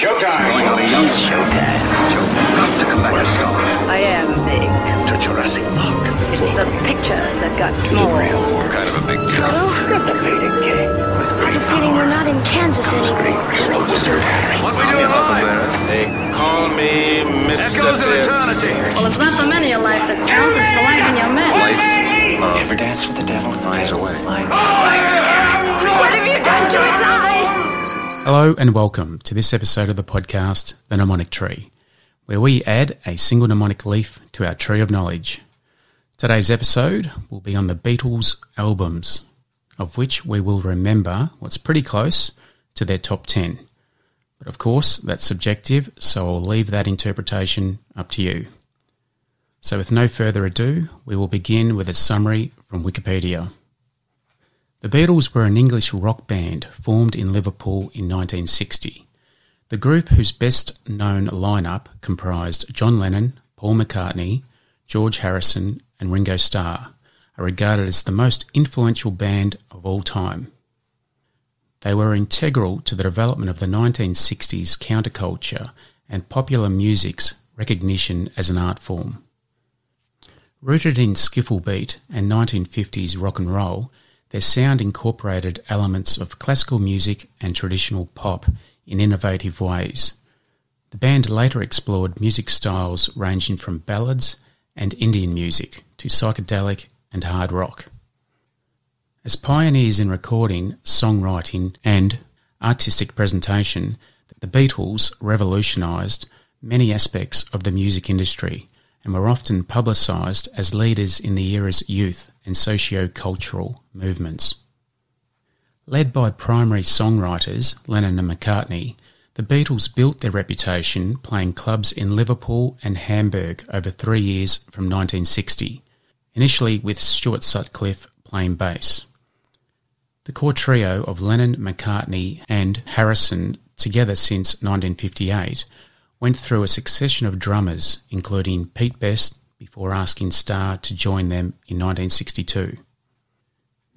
Showtime! Going on a young showtime. Joe, got to come back a star. I am big. To Jurassic Park. It's the pictures that got small. Kind of a big deal. Oh, Get the painting king. With great Feeling we're not in Kansas anymore. Hero Wizard Harry. What we doing live? They call me Mr. Echoes of eternity. Well, it's not the many of life that counts, it's the life in your men. Life, love, Ever dance with the devil in the finds bed? a way. Hello and welcome to this episode of the podcast, The Mnemonic Tree, where we add a single mnemonic leaf to our tree of knowledge. Today's episode will be on the Beatles albums, of which we will remember what's pretty close to their top 10. But of course, that's subjective, so I'll leave that interpretation up to you. So, with no further ado, we will begin with a summary from Wikipedia. The Beatles were an English rock band formed in Liverpool in 1960. The group, whose best known lineup comprised John Lennon, Paul McCartney, George Harrison, and Ringo Starr, are regarded as the most influential band of all time. They were integral to the development of the 1960s counterculture and popular music's recognition as an art form. Rooted in skiffle beat and 1950s rock and roll, their sound incorporated elements of classical music and traditional pop in innovative ways. The band later explored music styles ranging from ballads and Indian music to psychedelic and hard rock. As pioneers in recording, songwriting, and artistic presentation, the Beatles revolutionised many aspects of the music industry and were often publicised as leaders in the era's youth and socio-cultural movements. Led by primary songwriters Lennon and McCartney, the Beatles built their reputation playing clubs in Liverpool and Hamburg over three years from 1960, initially with Stuart Sutcliffe playing bass. The core trio of Lennon, McCartney, and Harrison, together since 1958, went through a succession of drummers, including Pete Best, before asking Starr to join them in 1962.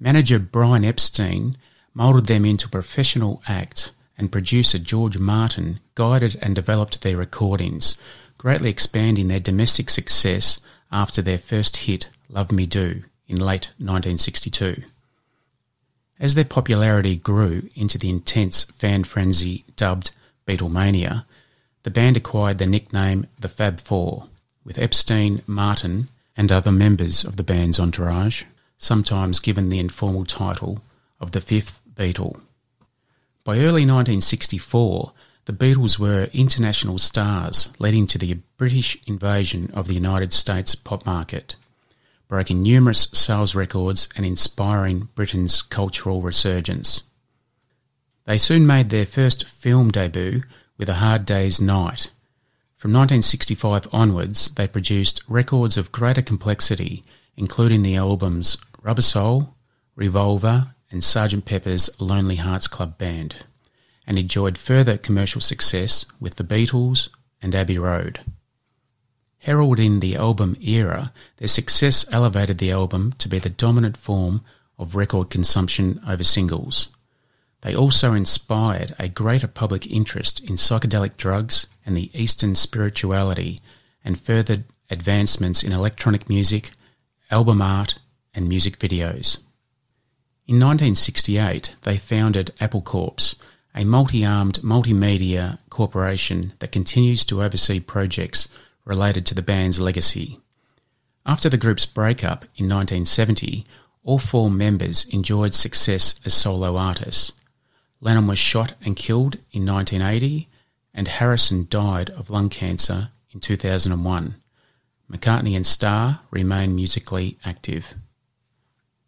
Manager Brian Epstein moulded them into a professional act, and producer George Martin guided and developed their recordings, greatly expanding their domestic success after their first hit, Love Me Do, in late 1962. As their popularity grew into the intense fan frenzy dubbed Beatlemania, the band acquired the nickname the Fab Four, with Epstein, Martin, and other members of the band's entourage, sometimes given the informal title of the Fifth Beatle. By early 1964, the Beatles were international stars, leading to the British invasion of the United States pop market, breaking numerous sales records and inspiring Britain's cultural resurgence. They soon made their first film debut with A Hard Day's Night. From 1965 onwards, they produced records of greater complexity, including the albums Rubber Soul, Revolver, and Sgt. Pepper's Lonely Hearts Club Band, and enjoyed further commercial success with the Beatles and Abbey Road. Heralding the album era, their success elevated the album to be the dominant form of record consumption over singles. They also inspired a greater public interest in psychedelic drugs and the Eastern spirituality, and furthered advancements in electronic music, album art, and music videos. In 1968, they founded Apple Corps, a multi-armed multimedia corporation that continues to oversee projects related to the band's legacy. After the group's breakup in 1970, all four members enjoyed success as solo artists. Lennon was shot and killed in 1980, and Harrison died of lung cancer in 2001. McCartney and Starr remain musically active.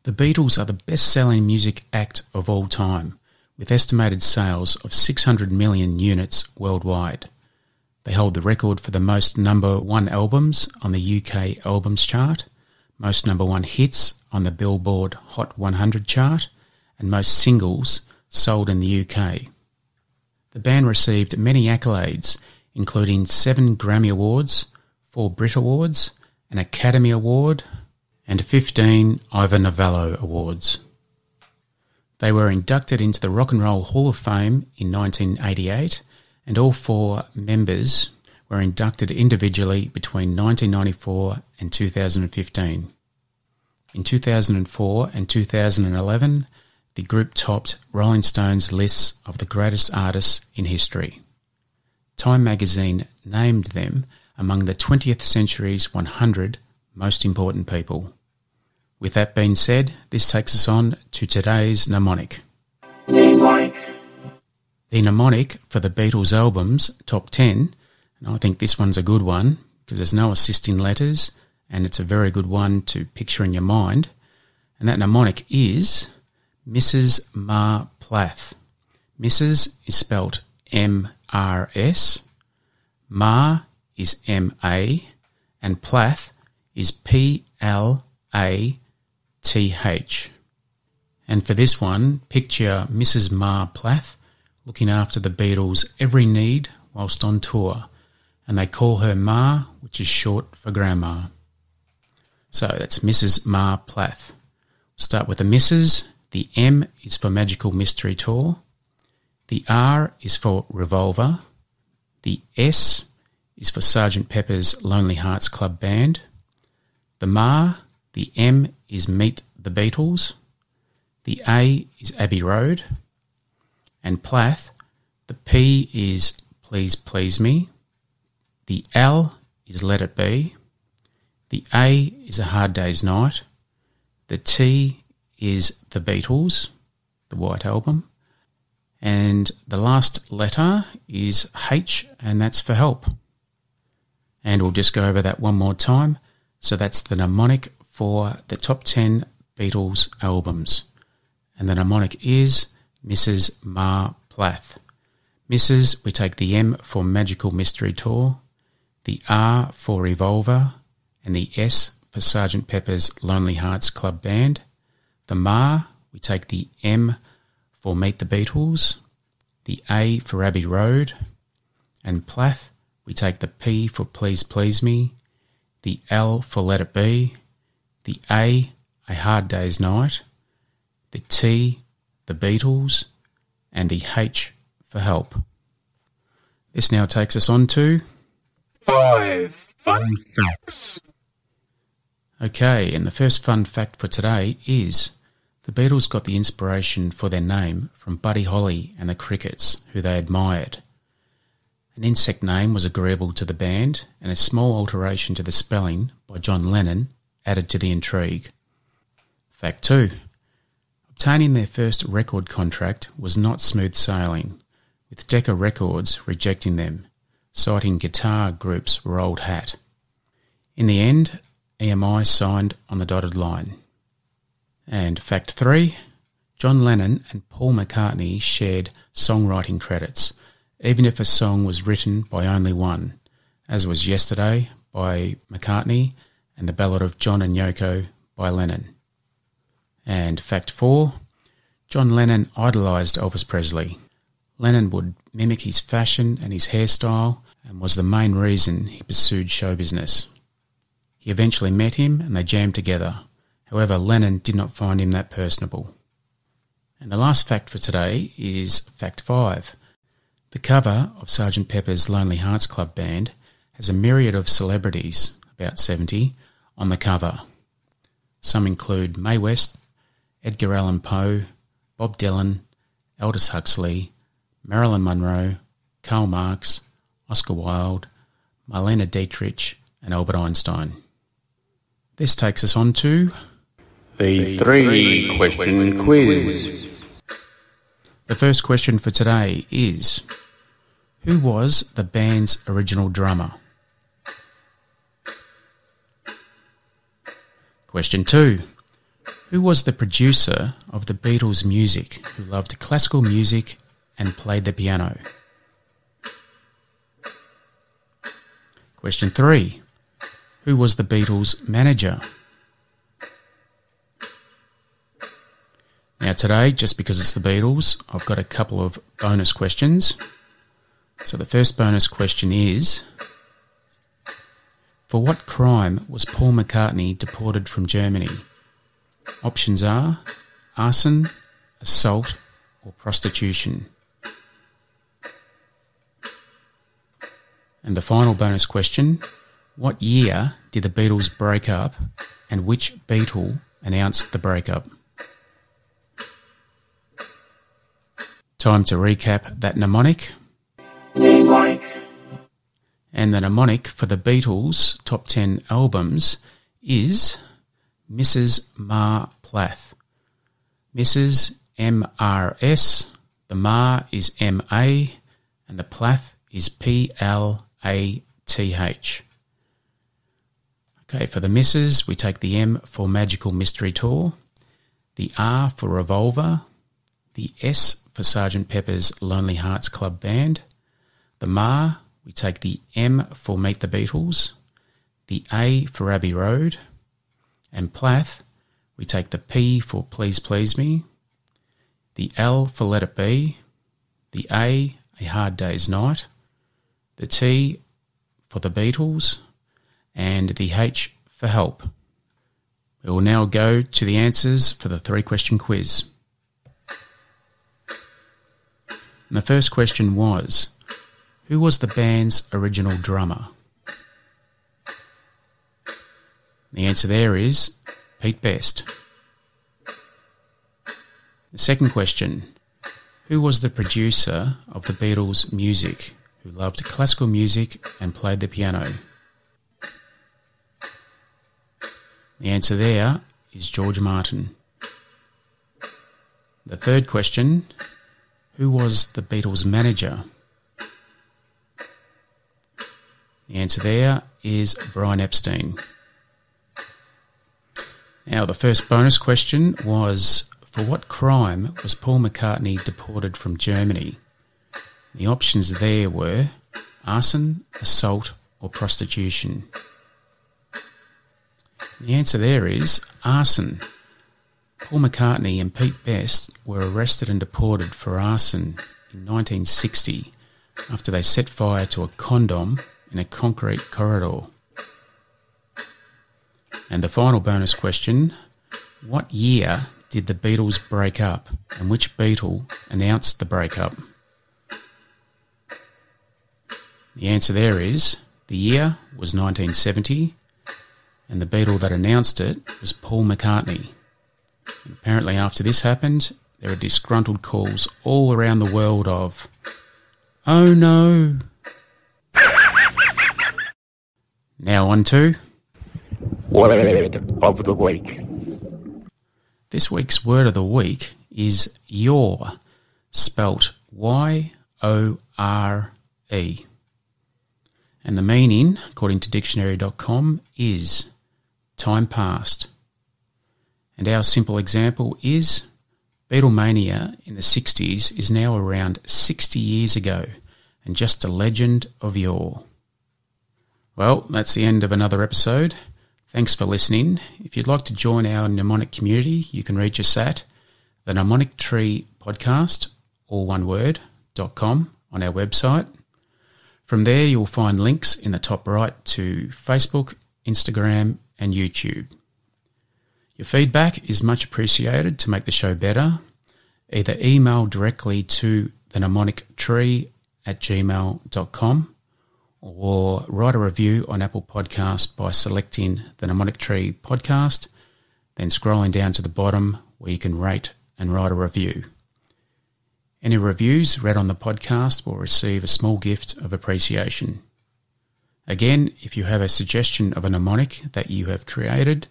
The Beatles are the best selling music act of all time, with estimated sales of 600 million units worldwide. They hold the record for the most number one albums on the UK Albums Chart, most number one hits on the Billboard Hot 100 chart, and most singles sold in the UK. The band received many accolades, including seven Grammy Awards, four Brit Awards, an Academy Award, and 15 Ivor Novello Awards. They were inducted into the Rock and Roll Hall of Fame in 1988 and all four members were inducted individually between 1994 and 2015. In 2004 and 2011, the group topped Rolling Stone's lists of the greatest artists in history. Time magazine named them among the 20th century's 100 most important people. With that being said, this takes us on to today's mnemonic. The mnemonic for the Beatles albums, top 10, and I think this one's a good one because there's no assisting letters and it's a very good one to picture in your mind. And that mnemonic is Mrs. Ma Plath. Mrs. is spelt M R S, Ma is M A, and Plath is P L A T H. And for this one, picture Mrs. Ma Plath looking after the Beatles' every need whilst on tour, and they call her Ma, which is short for Grandma. So that's Mrs. Ma Plath. Start with the Mrs. The M is for Magical Mystery Tour. The R is for Revolver. The S is for Sergeant Pepper's Lonely Hearts Club Band. The Ma, the M is Meet the Beatles. The A is Abbey Road. And Plath, the P is Please Please Me. The L is Let It Be. The A is A Hard Day's Night. The T is The Beatles, the White Album. And the last letter is H, and that's for help. And we'll just go over that one more time. So that's the mnemonic for the top 10 Beatles albums. And the mnemonic is Mrs. Ma Plath. Mrs. We take the M for Magical Mystery Tour, the R for Revolver, and the S for Sergeant Pepper's Lonely Hearts Club Band. The Ma, we take the M for Meet the Beatles, the A for Abbey Road, and Plath, we take the P for Please Please Me, the L for Let It Be, the A, A Hard Day's Night, the T, The Beatles, and the H for Help. This now takes us on to Five fun facts. Okay, and the first fun fact for today is the Beatles got the inspiration for their name from Buddy Holly and the Crickets, who they admired. An insect name was agreeable to the band, and a small alteration to the spelling by John Lennon added to the intrigue. Fact 2. Obtaining their first record contract was not smooth sailing, with Decca Records rejecting them, citing guitar groups old hat. In the end, EMI signed on the dotted line. And fact 3. John Lennon and Paul McCartney shared songwriting credits, even if a song was written by only one, as was Yesterday by McCartney and The Ballad of John and Yoko by Lennon. And fact four John Lennon idolised Elvis Presley. Lennon would mimic his fashion and his hairstyle and was the main reason he pursued show business. He eventually met him and they jammed together. However, Lennon did not find him that personable. And the last fact for today is fact five. The cover of Sgt. Pepper's Lonely Hearts Club Band has a myriad of celebrities, about 70, on the cover. Some include Mae West, Edgar Allan Poe, Bob Dylan, Aldous Huxley, Marilyn Monroe, Karl Marx, Oscar Wilde, Marlene Dietrich, and Albert Einstein. This takes us on to The three question quiz. the first question for today is Who was the band's original drummer? Question 2. Who was the producer of the Beatles' music who loved classical music and played the piano? Question 3. Who was the Beatles' manager? Now, today, just because it's the Beatles, I've got a couple of bonus questions. So, the first bonus question is For what crime was Paul McCartney deported from Germany? Options are arson, assault, or prostitution. And the final bonus question What year did the Beatles break up and which Beatle announced the breakup? Time to recap that mnemonic. And the mnemonic for the Beatles' top 10 albums is Mrs. Ma Plath. Mrs. M-R-S, the Ma is M-A, and the Plath is P-L-A-T-H. Okay, for the Mrs., we take the M for Magical Mystery Tour, the R for Revolver, the S for Sergeant Pepper's Lonely Hearts Club Band, the Ma, we take the M for Meet the Beatles, the A for Abbey Road, and Plath, we take the P for Please Please Me, the L for Let It Be, the A, A Hard Day's Night, the T for the Beatles, and the H for Help. We will now go to the answers for the three question quiz. The first question was Who was the band's original drummer? The answer there is Pete Best. The second question Who was the producer of the Beatles' music who loved classical music and played the piano? The answer there is George Martin. The third question Who was the Beatles' manager? The answer there is Brian Epstein. Now, the first bonus question was For what crime was Paul McCartney deported from Germany? The options there were arson, assault, or prostitution. The answer there is arson. Paul McCartney and Pete Best were arrested and deported for arson in 1960 after they set fire to a condom in a concrete corridor. And the final bonus question What year did the Beatles break up and which Beatle announced the breakup? The answer there is the year was 1970 and the Beatle that announced it was Paul McCartney. Apparently, after this happened, there are disgruntled calls all around the world of, Oh no! Now on to Word of the week. This week's word of the week is yore, spelt Y O R E. And the meaning, according to dictionary.com, is time past. And our simple example is Beatlemania in the 60s is now around 60 years ago and just a legend of yore. Well, that's the end of another episode. Thanks for listening. If you'd like to join our mnemonic community, you can reach us at the Mnemonic Tree Podcast, all one word, dot com on our website. From there, you'll find links in the top right to Facebook, Instagram, and YouTube. Your feedback is much appreciated to make the show better. Either email directly to the mnemonic tree at gmail.com or write a review on Apple Podcast by selecting the Mnemonic Tree podcast, then scrolling down to the bottom where you can rate and write a review. Any reviews read on the podcast will receive a small gift of appreciation. Again, if you have a suggestion of a mnemonic that you have created,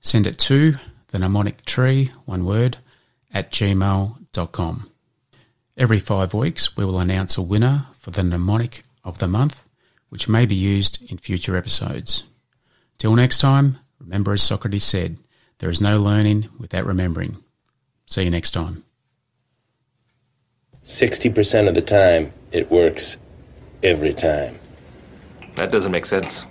send it to the mnemonic tree, one word, at gmail.com. Every five weeks, we will announce a winner for the mnemonic of the month which may be used in future episodes. Till next time, remember as Socrates said, there is no learning without remembering. See you next time. 60% of the time, it works every time. That doesn't make sense.